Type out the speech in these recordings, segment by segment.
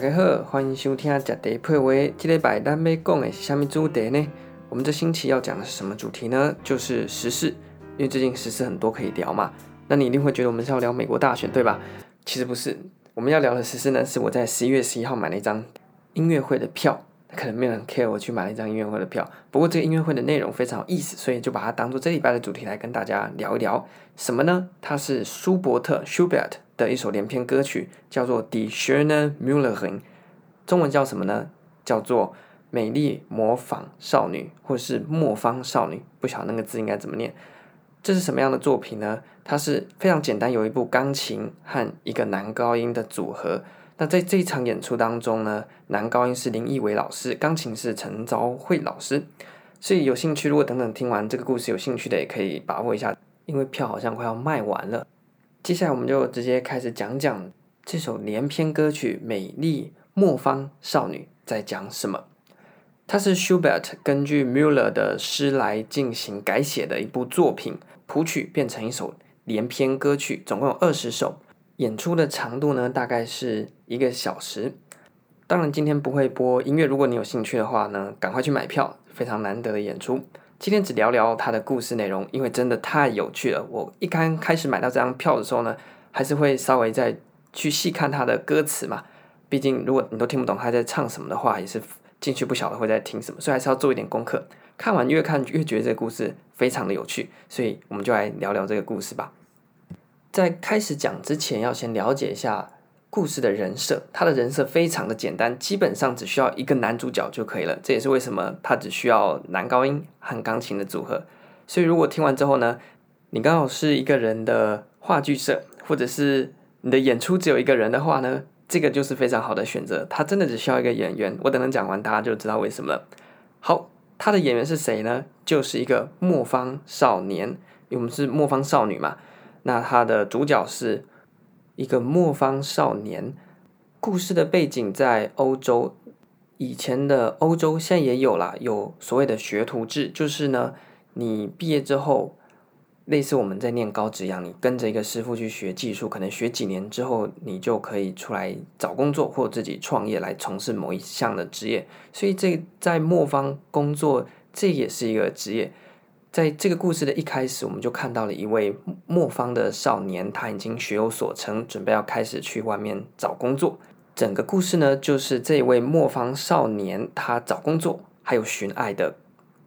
大家好，欢迎收听《食地配话》。这礼拜咱要讲的是什么主题呢？我们这星期要讲的是什么主题呢？就是时事，因为最近时事很多可以聊嘛。那你一定会觉得我们是要聊美国大选，对吧？其实不是，我们要聊的时事呢，是我在十一月十一号买了一张音乐会的票。可能没有人 care 我去买了一张音乐会的票，不过这个音乐会的内容非常有意思，所以就把它当做这礼拜的主题来跟大家聊一聊。什么呢？它是舒伯特 （Schubert） 的一首连篇歌曲，叫做《Die schöne Müllerin》，中文叫什么呢？叫做《美丽模仿少女》或是《磨坊少女》，不晓得那个字应该怎么念。这是什么样的作品呢？它是非常简单，有一部钢琴和一个男高音的组合。那在这一场演出当中呢，男高音是林义伟老师，钢琴是陈昭慧老师。所以有兴趣，如果等等听完这个故事有兴趣的，也可以把握一下，因为票好像快要卖完了。接下来我们就直接开始讲讲这首连篇歌曲《美丽磨坊少女》在讲什么。它是 Schubert 根据 Müller 的诗来进行改写的一部作品，谱曲变成一首连篇歌曲，总共有二十首。演出的长度呢，大概是一个小时。当然，今天不会播音乐。如果你有兴趣的话呢，赶快去买票，非常难得的演出。今天只聊聊它的故事内容，因为真的太有趣了。我一刚开始买到这张票的时候呢，还是会稍微再去细看它的歌词嘛。毕竟，如果你都听不懂他在唱什么的话，也是进去不晓得会在听什么，所以还是要做一点功课。看完越看越觉得这个故事非常的有趣，所以我们就来聊聊这个故事吧。在开始讲之前，要先了解一下故事的人设。他的人设非常的简单，基本上只需要一个男主角就可以了。这也是为什么他只需要男高音和钢琴的组合。所以，如果听完之后呢，你刚好是一个人的话剧社，或者是你的演出只有一个人的话呢，这个就是非常好的选择。他真的只需要一个演员。我等等讲完，大家就知道为什么了。好，他的演员是谁呢？就是一个磨坊少年，因为我们是磨坊少女嘛。那他的主角是一个磨坊少年，故事的背景在欧洲，以前的欧洲现在也有啦，有所谓的学徒制，就是呢，你毕业之后，类似我们在念高职一样，你跟着一个师傅去学技术，可能学几年之后，你就可以出来找工作或自己创业来从事某一项的职业，所以这在磨坊工作，这也是一个职业。在这个故事的一开始，我们就看到了一位磨坊的少年，他已经学有所成，准备要开始去外面找工作。整个故事呢，就是这位磨坊少年他找工作还有寻爱的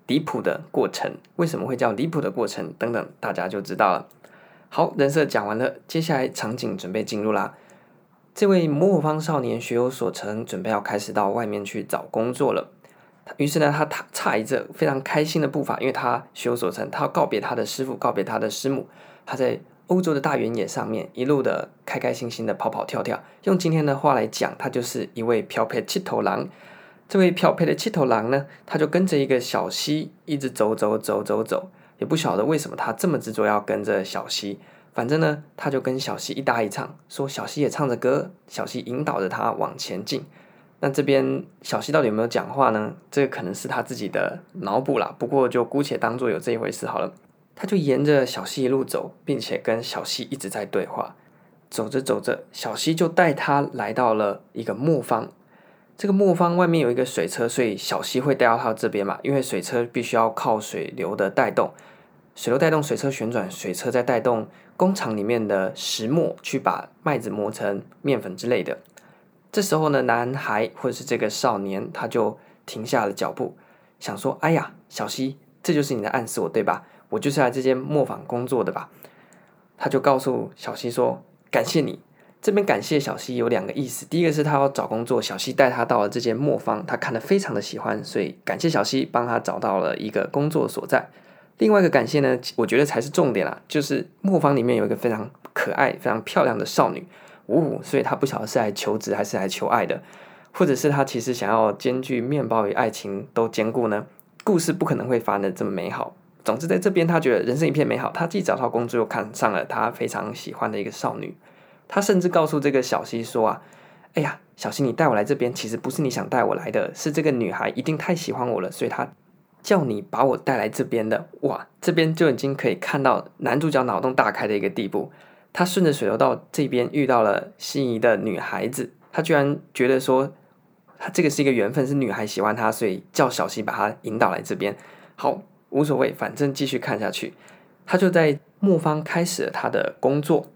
离谱的过程。为什么会叫离谱的过程？等等，大家就知道了。好，人设讲完了，接下来场景准备进入啦。这位磨坊少年学有所成，准备要开始到外面去找工作了。于是呢，他踏踩着非常开心的步伐，因为他学有所成，他要告别他的师傅，告别他的师母。他在欧洲的大原野上面一路的开开心心的跑跑跳跳。用今天的话来讲，他就是一位漂配七头狼。这位漂配的七头狼呢，他就跟着一个小溪一直走走走走走，也不晓得为什么他这么执着要跟着小溪。反正呢，他就跟小溪一搭一唱，说小溪也唱着歌，小溪引导着他往前进。那这边小溪到底有没有讲话呢？这个可能是他自己的脑补啦，不过就姑且当做有这一回事好了。他就沿着小溪一路走，并且跟小溪一直在对话。走着走着，小溪就带他来到了一个磨坊。这个磨坊外面有一个水车，所以小溪会带到他这边嘛，因为水车必须要靠水流的带动，水流带动水车旋转，水车再带动工厂里面的石磨去把麦子磨成面粉之类的。这时候呢，男孩或者是这个少年，他就停下了脚步，想说：“哎呀，小溪，这就是你的暗示我对吧？我就是来这间磨坊工作的吧？”他就告诉小溪说：“感谢你。”这边感谢小溪有两个意思，第一个是他要找工作，小溪带他到了这间磨坊，他看得非常的喜欢，所以感谢小溪帮他找到了一个工作所在。另外一个感谢呢，我觉得才是重点啦，就是磨坊里面有一个非常可爱、非常漂亮的少女。五五，所以他不晓得是来求职还是来求爱的，或者是他其实想要兼具面包与爱情都兼顾呢？故事不可能会发展的这么美好。总之，在这边他觉得人生一片美好。他既找到工作，又看上了他非常喜欢的一个少女。他甚至告诉这个小溪说：“啊，哎呀，小溪，你带我来这边，其实不是你想带我来的，是这个女孩一定太喜欢我了，所以她叫你把我带来这边的。”哇，这边就已经可以看到男主角脑洞大开的一个地步。他顺着水流到这边遇到了心仪的女孩子，他居然觉得说，他这个是一个缘分，是女孩喜欢他，所以叫小溪把他引导来这边。好，无所谓，反正继续看下去。他就在磨坊开始了他的工作。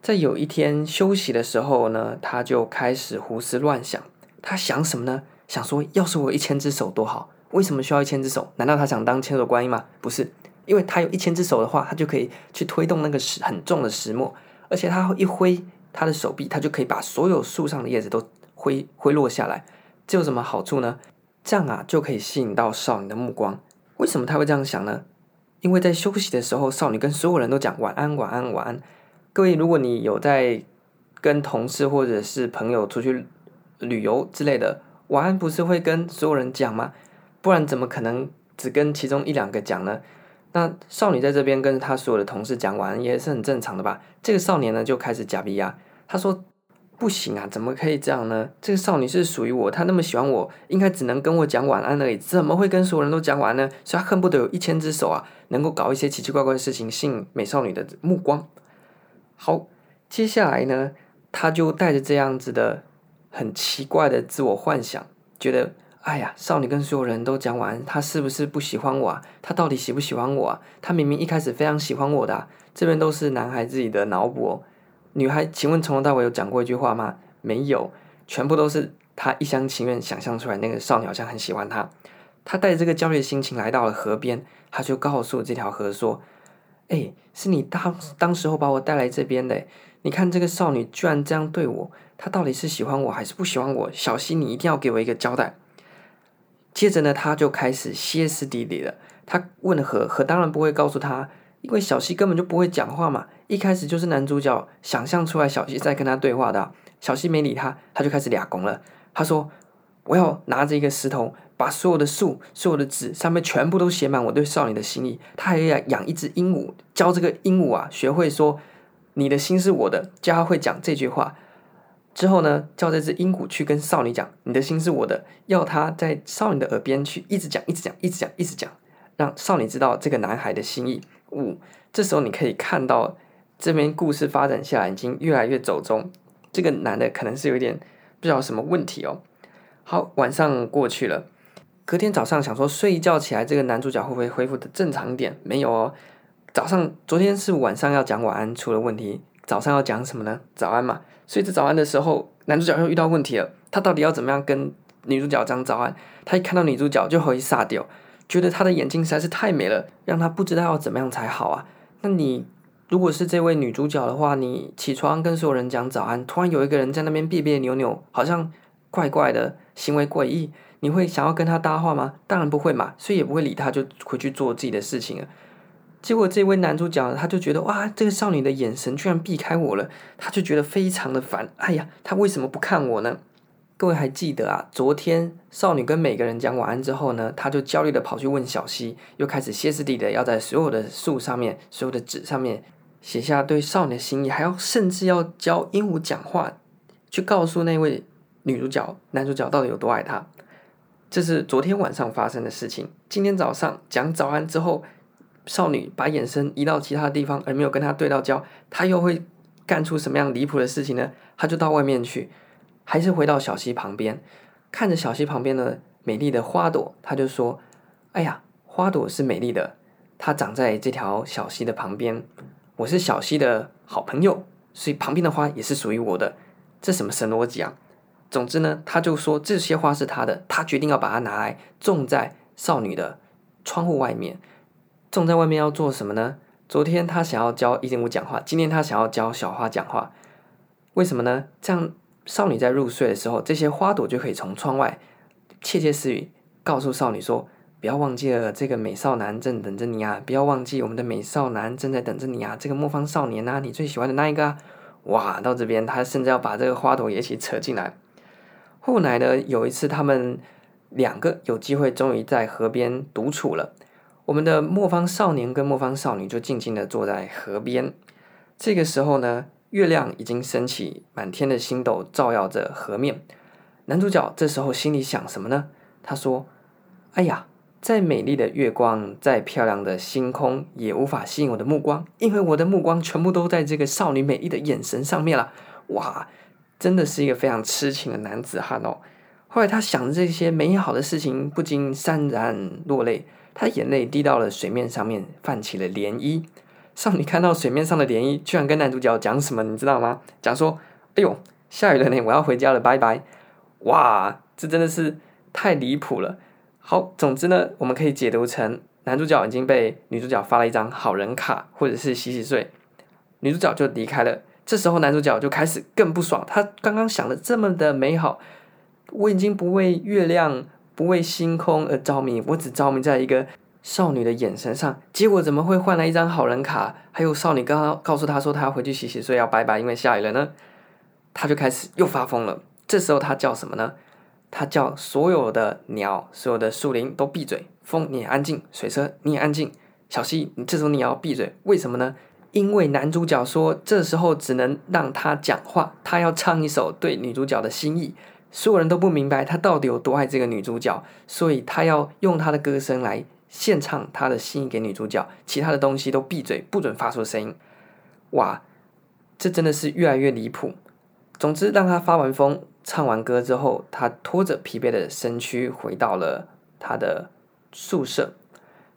在有一天休息的时候呢，他就开始胡思乱想。他想什么呢？想说，要是我有一千只手多好。为什么需要一千只手？难道他想当千手观音吗？不是，因为他有一千只手的话，他就可以去推动那个石很重的石磨，而且他一挥他的手臂，他就可以把所有树上的叶子都挥挥落下来。这有什么好处呢？这样啊，就可以吸引到少女的目光。为什么他会这样想呢？因为在休息的时候，少女跟所有人都讲晚安，晚安，晚安。各位，如果你有在跟同事或者是朋友出去旅游之类的，晚安不是会跟所有人讲吗？不然怎么可能只跟其中一两个讲呢？那少女在这边跟她所有的同事讲晚安也是很正常的吧？这个少年呢就开始假逼啊，他说不行啊，怎么可以这样呢？这个少女是属于我，她那么喜欢我，应该只能跟我讲晚安而已，怎么会跟所有人都讲晚安呢？所以他恨不得有一千只手啊，能够搞一些奇奇怪怪的事情，吸引美少女的目光。好，接下来呢，他就带着这样子的很奇怪的自我幻想，觉得。哎呀，少女跟所有人都讲完，她，是不是不喜欢我啊？她到底喜不喜欢我啊？她明明一开始非常喜欢我的啊，这边都是男孩自己的脑补哦。女孩，请问从头到尾有讲过一句话吗？没有，全部都是他一厢情愿想象出来。那个少女好像很喜欢他，他带着这个焦虑的心情来到了河边，他就告诉这条河说：“哎，是你当当时候把我带来这边的，你看这个少女居然这样对我，她到底是喜欢我还是不喜欢我？小溪，你一定要给我一个交代。”接着呢，他就开始歇斯底里了。他问何何当然不会告诉他，因为小西根本就不会讲话嘛。一开始就是男主角想象出来小西在跟他对话的。小西没理他，他就开始俩拱了。他说：“我要拿着一个石头，把所有的树、所有的纸上面全部都写满我对少女的心意。他还要养一只鹦鹉，教这个鹦鹉啊学会说你的心是我的，教他会讲这句话。”之后呢，叫这只鹦鹉去跟少女讲：“你的心是我的。”要他在少女的耳边去一直讲，一直讲，一直讲，一直讲，让少女知道这个男孩的心意。五、这时候你可以看到这边故事发展下来已经越来越走中。这个男的可能是有点不知道什么问题哦。好，晚上过去了，隔天早上想说睡一觉起来，这个男主角会不会恢复的正常一点？没有哦。早上昨天是晚上要讲晚安出了问题，早上要讲什么呢？早安嘛。所以这早安的时候，男主角又遇到问题了。他到底要怎么样跟女主角讲早安？他一看到女主角就会撒掉，觉得她的眼睛实在是太美了，让他不知道要怎么样才好啊。那你如果是这位女主角的话，你起床跟所有人讲早安，突然有一个人在那边别别扭扭，好像怪怪的行为诡异，你会想要跟他搭话吗？当然不会嘛，所以也不会理他，就回去做自己的事情了。结果这位男主角他就觉得哇，这个少女的眼神居然避开我了，他就觉得非常的烦。哎呀，他为什么不看我呢？各位还记得啊？昨天少女跟每个人讲晚安之后呢，他就焦虑的跑去问小溪，又开始歇斯底里的要在所有的树上面、所有的纸上面写下对少女的心意，还要甚至要教鹦鹉讲话，去告诉那位女主角、男主角到底有多爱她。这是昨天晚上发生的事情。今天早上讲早安之后。少女把眼神移到其他地方，而没有跟他对到焦，他又会干出什么样离谱的事情呢？他就到外面去，还是回到小溪旁边，看着小溪旁边的美丽的花朵，他就说：“哎呀，花朵是美丽的，它长在这条小溪的旁边。我是小溪的好朋友，所以旁边的花也是属于我的。这什么神逻辑啊？总之呢，他就说这些花是他的，他决定要把它拿来种在少女的窗户外面。”种在外面要做什么呢？昨天他想要教鹦鹉讲话，今天他想要教小花讲话，为什么呢？这样少女在入睡的时候，这些花朵就可以从窗外窃窃私语，告诉少女说：“不要忘记了，这个美少男正等着你啊！不要忘记，我们的美少男正在等着你啊！这个磨坊少年啊，你最喜欢的那一个啊！”哇，到这边他甚至要把这个花朵也一起扯进来。后来呢，有一次他们两个有机会，终于在河边独处了。我们的磨坊少年跟磨坊少女就静静地坐在河边。这个时候呢，月亮已经升起，满天的星斗照耀着河面。男主角这时候心里想什么呢？他说：“哎呀，再美丽的月光，再漂亮的星空，也无法吸引我的目光，因为我的目光全部都在这个少女美丽的眼神上面了。”哇，真的是一个非常痴情的男子汉哦。后来他想着这些美好的事情，不禁潸然落泪，他眼泪滴到了水面上面，泛起了涟漪。少女看到水面上的涟漪，居然跟男主角讲什么，你知道吗？讲说：“哎呦，下雨了呢，我要回家了，拜拜。”哇，这真的是太离谱了。好，总之呢，我们可以解读成男主角已经被女主角发了一张好人卡，或者是洗洗睡，女主角就离开了。这时候男主角就开始更不爽，他刚刚想的这么的美好，我已经不为月亮、不为星空而着迷，我只着迷在一个。少女的眼神上，结果怎么会换来一张好人卡？还有少女刚刚告诉他说他要回去洗洗睡，要拜拜，因为下雨了呢。他就开始又发疯了。这时候他叫什么呢？他叫所有的鸟、所有的树林都闭嘴，风你也安静，水车你也安静，小溪你这时候你要闭嘴。为什么呢？因为男主角说这时候只能让他讲话，他要唱一首对女主角的心意。所有人都不明白他到底有多爱这个女主角，所以他要用他的歌声来。献唱他的心意给女主角，其他的东西都闭嘴，不准发出声音。哇，这真的是越来越离谱。总之，让他发完疯，唱完歌之后，他拖着疲惫的身躯回到了他的宿舍。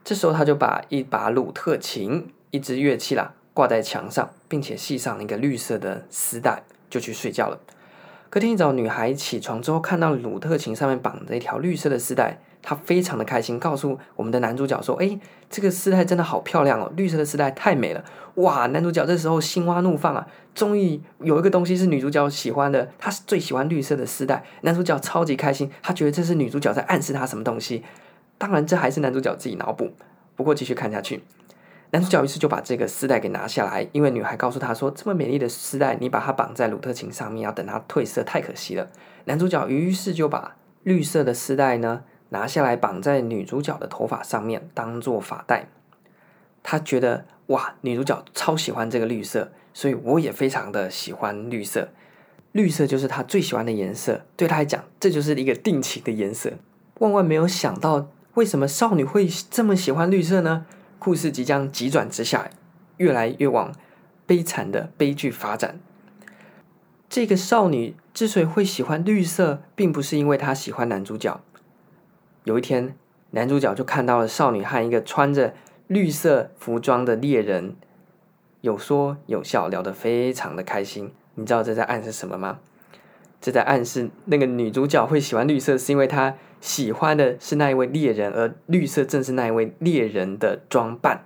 这时候，他就把一把鲁特琴，一支乐器啦，挂在墙上，并且系上一个绿色的丝带，就去睡觉了。隔天一早，女孩起床之后，看到鲁特琴上面绑着一条绿色的丝带。她非常的开心，告诉我们的男主角说：“诶，这个丝带真的好漂亮哦，绿色的丝带太美了！”哇，男主角这时候心花怒放啊，终于有一个东西是女主角喜欢的，他是最喜欢绿色的丝带。男主角超级开心，他觉得这是女主角在暗示他什么东西。当然，这还是男主角自己脑补。不过继续看下去，男主角于是就把这个丝带给拿下来，因为女孩告诉他说：“这么美丽的丝带，你把它绑在鲁特琴上面，要等它褪色，太可惜了。”男主角于是就把绿色的丝带呢。拿下来绑在女主角的头发上面，当做发带。他觉得哇，女主角超喜欢这个绿色，所以我也非常的喜欢绿色。绿色就是他最喜欢的颜色，对他来讲，这就是一个定情的颜色。万万没有想到，为什么少女会这么喜欢绿色呢？故事即将急转直下，越来越往悲惨的悲剧发展。这个少女之所以会喜欢绿色，并不是因为她喜欢男主角。有一天，男主角就看到了少女和一个穿着绿色服装的猎人有说有笑，聊得非常的开心。你知道这在暗示什么吗？这在暗示那个女主角会喜欢绿色，是因为她喜欢的是那一位猎人，而绿色正是那一位猎人的装扮。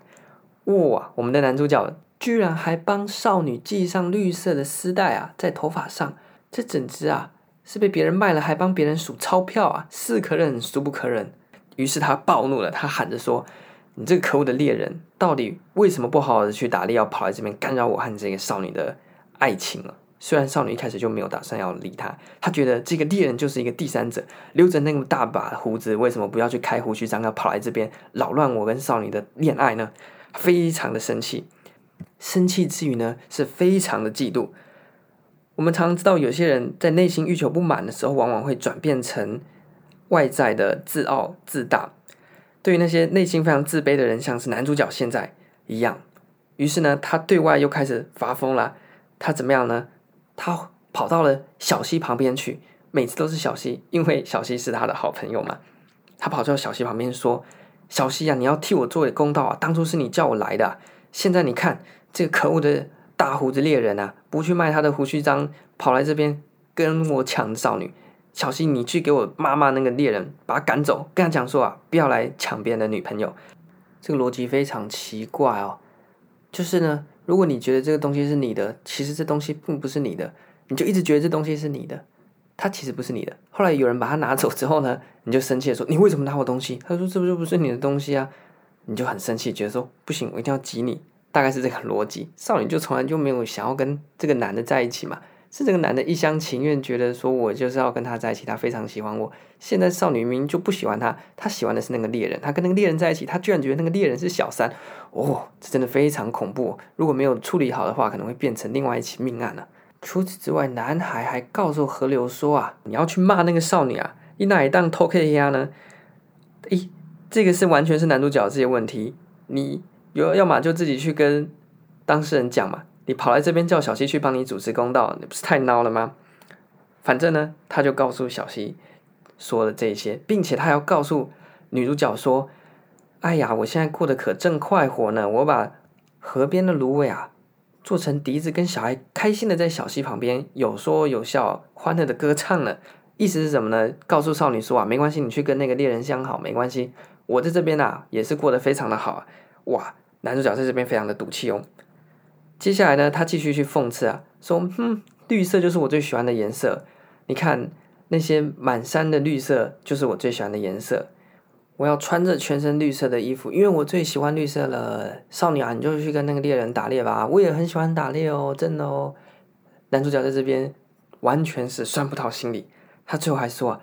哇！我们的男主角居然还帮少女系上绿色的丝带啊，在头发上，这简直啊！是被别人卖了，还帮别人数钞票啊！是可忍，孰不可忍。于是他暴怒了，他喊着说：“你这个可恶的猎人，到底为什么不好好的去打猎，要跑来这边干扰我和这个少女的爱情了？”虽然少女一开始就没有打算要理他，他觉得这个猎人就是一个第三者，留着那么大把胡子，为什么不要去开胡须章，要跑来这边扰乱我跟少女的恋爱呢？非常的生气，生气之余呢，是非常的嫉妒。我们常常知道，有些人在内心欲求不满的时候，往往会转变成外在的自傲自大。对于那些内心非常自卑的人，像是男主角现在一样，于是呢，他对外又开始发疯了。他怎么样呢？他跑到了小溪旁边去，每次都是小溪，因为小溪是他的好朋友嘛。他跑到小溪旁边说：“小溪啊，你要替我做点公道啊！当初是你叫我来的，现在你看这个可恶的。”大胡子猎人啊，不去卖他的胡须章，跑来这边跟我抢少女。小溪，你去给我骂骂那个猎人，把他赶走，跟他讲说啊，不要来抢别人的女朋友。这个逻辑非常奇怪哦。就是呢，如果你觉得这个东西是你的，其实这东西并不是你的，你就一直觉得这东西是你的，它其实不是你的。后来有人把它拿走之后呢，你就生气的说，你为什么拿我东西？他说这不就不是你的东西啊？你就很生气，觉得说不行，我一定要挤你。大概是这个逻辑，少女就从来就没有想要跟这个男的在一起嘛，是这个男的一厢情愿，觉得说我就是要跟他在一起，他非常喜欢我。现在少女明明就不喜欢他，他喜欢的是那个猎人，他跟那个猎人在一起，他居然觉得那个猎人是小三，哦，这真的非常恐怖。如果没有处理好的话，可能会变成另外一起命案了。除此之外，男孩还告诉河流说啊，你要去骂那个少女啊，你哪一档偷 K 呀呢？咦，这个是完全是男主角这些问题，你。有，要么就自己去跟当事人讲嘛。你跑来这边叫小溪去帮你主持公道，你不是太孬了吗？反正呢，他就告诉小溪说了这些，并且他要告诉女主角说：“哎呀，我现在过得可正快活呢，我把河边的芦苇啊做成笛子，跟小孩开心的在小溪旁边有说有笑，欢乐的歌唱呢。意思是什么呢？告诉少女说啊，没关系，你去跟那个猎人相好，没关系，我在这边啊也是过得非常的好。哇，男主角在这边非常的赌气哦。接下来呢，他继续去讽刺啊，说：哼，绿色就是我最喜欢的颜色。”你看那些满山的绿色，就是我最喜欢的颜色。我要穿着全身绿色的衣服，因为我最喜欢绿色了。少女啊，你就去跟那个猎人打猎吧。我也很喜欢打猎哦，真的哦。男主角在这边完全是酸葡萄心理。他最后还说，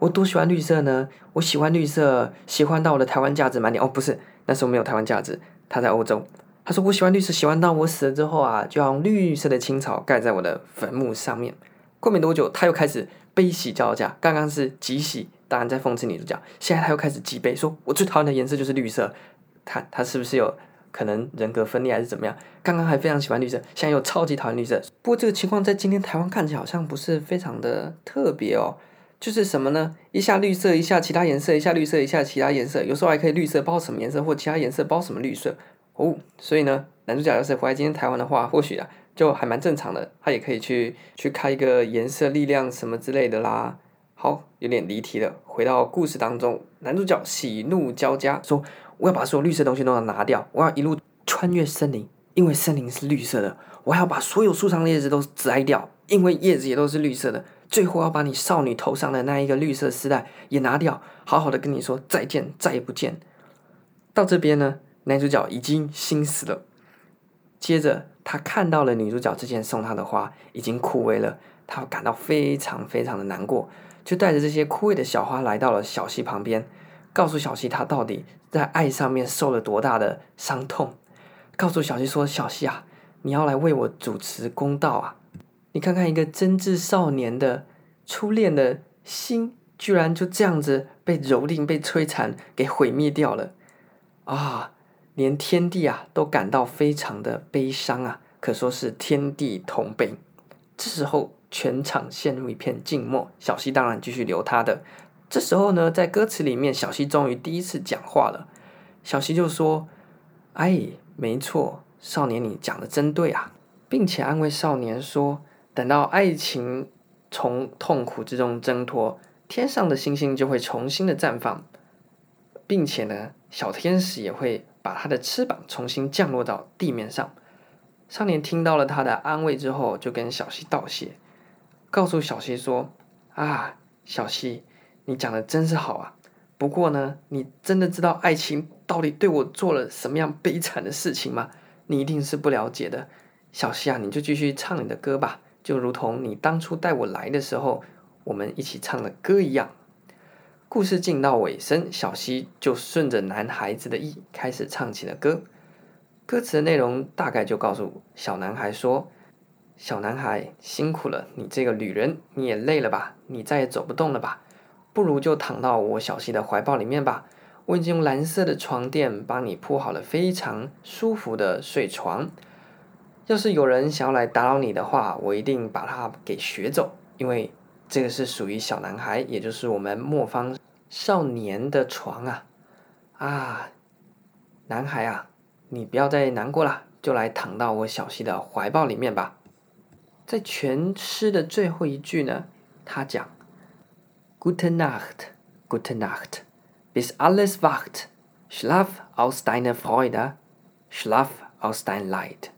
我多喜欢绿色呢，我喜欢绿色，喜欢到我的台湾价值满点。哦，不是，那时候没有台湾价值，他在欧洲。他说我喜欢绿色，喜欢到我死了之后啊，就要用绿色的青草盖在我的坟墓上面。过没多久，他又开始悲喜交加。刚刚是极喜，当然在讽刺女主角。现在他又开始极悲，说我最讨厌的颜色就是绿色。他他是不是有可能人格分裂还是怎么样？刚刚还非常喜欢绿色，现在又超级讨厌绿色。不过这个情况在今天台湾看起来好像不是非常的特别哦。就是什么呢？一下绿色，一下其他颜色，一下绿色，一下其他颜色。有时候还可以绿色包什么颜色，或其他颜色包什么绿色。哦，所以呢，男主角要是回来今天台湾的话，或许啊。就还蛮正常的，他也可以去去开一个颜色力量什么之类的啦。好，有点离题了。回到故事当中，男主角喜怒交加，说：“我要把所有绿色东西都要拿掉，我要一路穿越森林，因为森林是绿色的。我还要把所有树上的叶子都摘掉，因为叶子也都是绿色的。最后要把你少女头上的那一个绿色丝带也拿掉，好好的跟你说再见，再也不见。”到这边呢，男主角已经心死了。接着。他看到了女主角之前送他的花已经枯萎了，他感到非常非常的难过，就带着这些枯萎的小花来到了小溪旁边，告诉小溪他到底在爱上面受了多大的伤痛，告诉小溪说：“小溪啊，你要来为我主持公道啊！你看看一个真挚少年的初恋的心，居然就这样子被蹂躏、被摧残、给毁灭掉了啊！”连天帝啊都感到非常的悲伤啊，可说是天地同悲。这时候全场陷入一片静默，小溪当然继续留他的。这时候呢，在歌词里面，小溪终于第一次讲话了。小溪就说：“哎，没错，少年你讲的真对啊，并且安慰少年说，等到爱情从痛苦之中挣脱，天上的星星就会重新的绽放，并且呢，小天使也会。”把他的翅膀重新降落到地面上。少年听到了他的安慰之后，就跟小溪道谢，告诉小溪说：“啊，小溪，你讲的真是好啊。不过呢，你真的知道爱情到底对我做了什么样悲惨的事情吗？你一定是不了解的。小溪啊，你就继续唱你的歌吧，就如同你当初带我来的时候，我们一起唱的歌一样。”故事进到尾声，小溪就顺着男孩子的意开始唱起了歌。歌词的内容大概就告诉小男孩说：“小男孩辛苦了，你这个旅人，你也累了吧？你再也走不动了吧？不如就躺到我小溪的怀抱里面吧。我已经用蓝色的床垫帮你铺好了非常舒服的睡床。要是有人想要来打扰你的话，我一定把他给学走，因为。”这个是属于小男孩，也就是我们末方少年的床啊！啊，男孩啊，你不要再难过了，就来躺到我小溪的怀抱里面吧。在全诗的最后一句呢，他讲：“Gute Nacht, Gute Nacht, bis alles wacht, Schlaf aus deiner Freude, Schlaf aus dein Leid。”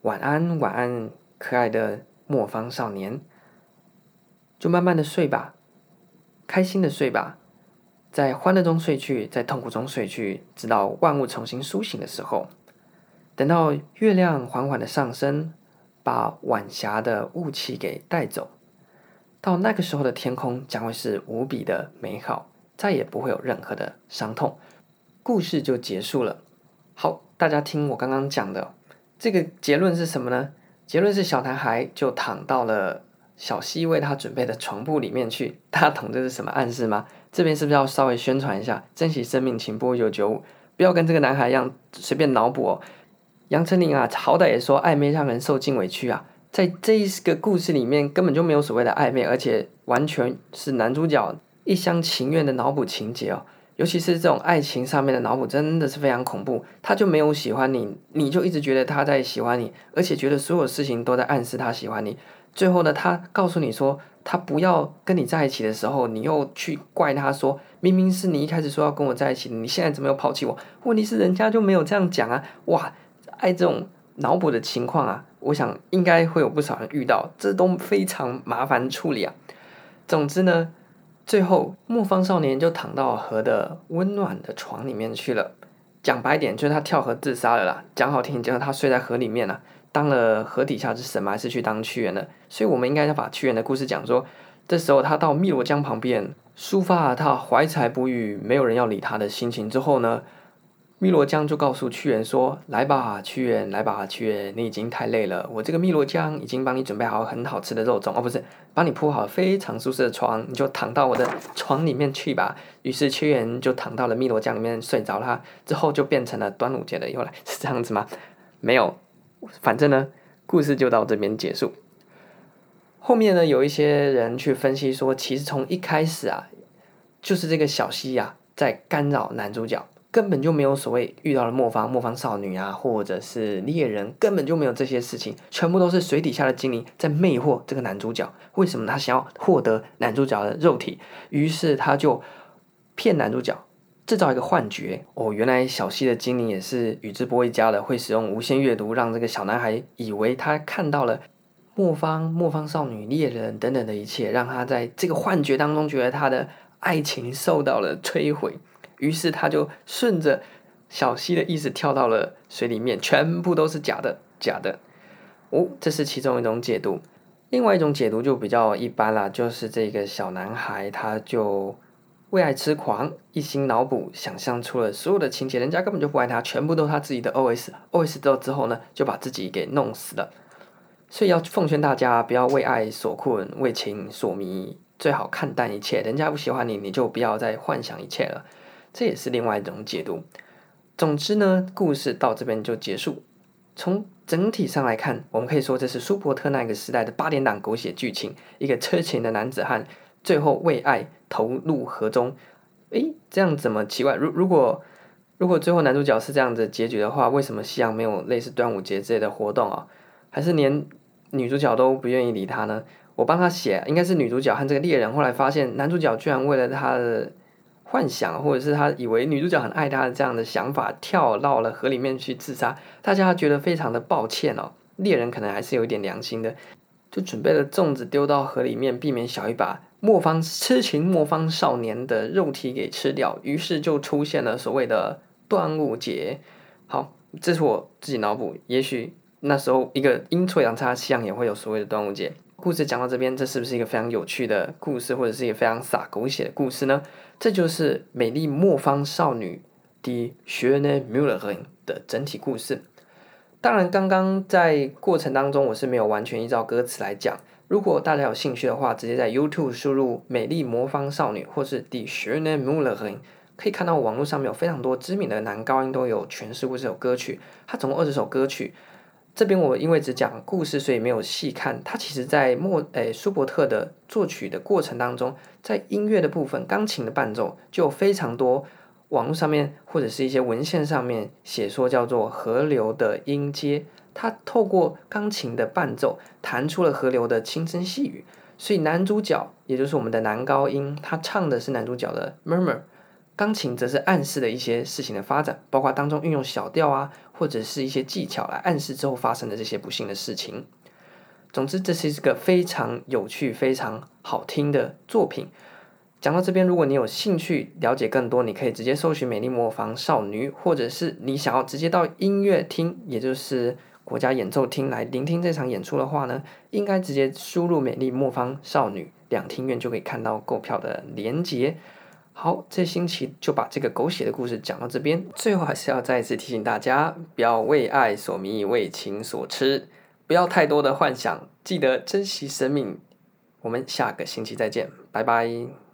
晚安，晚安，可爱的末方少年。就慢慢的睡吧，开心的睡吧，在欢乐中睡去，在痛苦中睡去，直到万物重新苏醒的时候。等到月亮缓缓的上升，把晚霞的雾气给带走，到那个时候的天空将会是无比的美好，再也不会有任何的伤痛。故事就结束了。好，大家听我刚刚讲的这个结论是什么呢？结论是小男孩就躺到了。小溪为他准备的床铺里面去，大家懂这是什么暗示吗？这边是不是要稍微宣传一下？珍惜生命，请拨九九五，不要跟这个男孩一样随便脑补哦。杨丞琳啊，好歹也说暧昧让人受尽委屈啊，在这一个故事里面根本就没有所谓的暧昧，而且完全是男主角一厢情愿的脑补情节哦。尤其是这种爱情上面的脑补，真的是非常恐怖。他就没有喜欢你，你就一直觉得他在喜欢你，而且觉得所有事情都在暗示他喜欢你。最后呢，他告诉你说他不要跟你在一起的时候，你又去怪他说，明明是你一开始说要跟我在一起，你现在怎么又抛弃我？问题是人家就没有这样讲啊！哇，爱这种脑补的情况啊，我想应该会有不少人遇到，这都非常麻烦处理啊。总之呢。最后，木方少年就躺到河的温暖的床里面去了。讲白点，就是他跳河自杀了啦。讲好听，就是他睡在河里面了，当了河底下之神嘛，还是去当屈原了。所以，我们应该要把屈原的故事讲说，这时候他到汨罗江旁边，抒发了他怀才不遇、没有人要理他的心情之后呢，汨罗江就告诉屈原说：“来吧，屈原，来吧，屈原，你已经太累了。我这个汨罗江已经帮你准备好很好吃的肉粽，哦，不是，帮你铺好非常舒适的床，你就躺到我的床里面去吧。”于是屈原就躺到了汨罗江里面睡着了。之后就变成了端午节的由来，是这样子吗？没有，反正呢，故事就到这边结束。后面呢，有一些人去分析说，其实从一开始啊，就是这个小溪呀，在干扰男主角。根本就没有所谓遇到了磨坊磨坊少女啊，或者是猎人，根本就没有这些事情，全部都是水底下的精灵在魅惑这个男主角。为什么他想要获得男主角的肉体？于是他就骗男主角，制造一个幻觉。哦，原来小溪的精灵也是宇智波一家的，会使用无限阅读，让这个小男孩以为他看到了磨坊磨坊少女、猎人等等的一切，让他在这个幻觉当中觉得他的爱情受到了摧毁。于是他就顺着小溪的意思跳到了水里面，全部都是假的，假的。哦，这是其中一种解读。另外一种解读就比较一般啦，就是这个小男孩他就为爱痴狂，一心脑补，想象出了所有的情节，人家根本就不爱他，全部都是他自己的 OS，OS 到之后呢，就把自己给弄死了。所以要奉劝大家，不要为爱所困，为情所迷，最好看淡一切。人家不喜欢你，你就不要再幻想一切了。这也是另外一种解读。总之呢，故事到这边就结束。从整体上来看，我们可以说这是舒伯特那个时代的八点档狗血剧情。一个痴情的男子汉，最后为爱投入河中。诶，这样怎么奇怪？如如果如果最后男主角是这样子结局的话，为什么西洋没有类似端午节之类的活动啊？还是连女主角都不愿意理他呢？我帮他写，应该是女主角和这个猎人后来发现，男主角居然为了他的。幻想，或者是他以为女主角很爱他的这样的想法，跳到了河里面去自杀，大家觉得非常的抱歉哦。猎人可能还是有一点良心的，就准备了粽子丢到河里面，避免小鱼把磨坊痴情磨坊少年的肉体给吃掉。于是就出现了所谓的端午节。好，这是我自己脑补，也许那时候一个阴错阳差，西洋也会有所谓的端午节。故事讲到这边，这是不是一个非常有趣的故事，或者是一个非常洒狗血的故事呢？这就是《美丽魔方少女》的 schöne Müllerin 的整体故事。当然，刚刚在过程当中，我是没有完全依照歌词来讲。如果大家有兴趣的话，直接在 YouTube 输入《美丽魔方少女》或是 Die schöne Müllerin，可以看到网络上面有非常多知名的男高音都有诠释过这首歌曲。它总共二十首歌曲。这边我因为只讲故事，所以没有细看。它其实，在莫诶舒伯特的作曲的过程当中，在音乐的部分，钢琴的伴奏就有非常多。网络上面或者是一些文献上面写说叫做河流的音阶，它透过钢琴的伴奏弹出了河流的轻声细语。所以男主角也就是我们的男高音，他唱的是男主角的 murmur。钢琴则是暗示了一些事情的发展，包括当中运用小调啊，或者是一些技巧来暗示之后发生的这些不幸的事情。总之，这是一个非常有趣、非常好听的作品。讲到这边，如果你有兴趣了解更多，你可以直接搜寻《美丽魔方少女》，或者是你想要直接到音乐厅，也就是国家演奏厅来聆听这场演出的话呢，应该直接输入《美丽魔方少女》两厅院就可以看到购票的连结。好，这星期就把这个狗血的故事讲到这边。最后还是要再一次提醒大家，不要为爱所迷，为情所痴，不要太多的幻想，记得珍惜生命。我们下个星期再见，拜拜。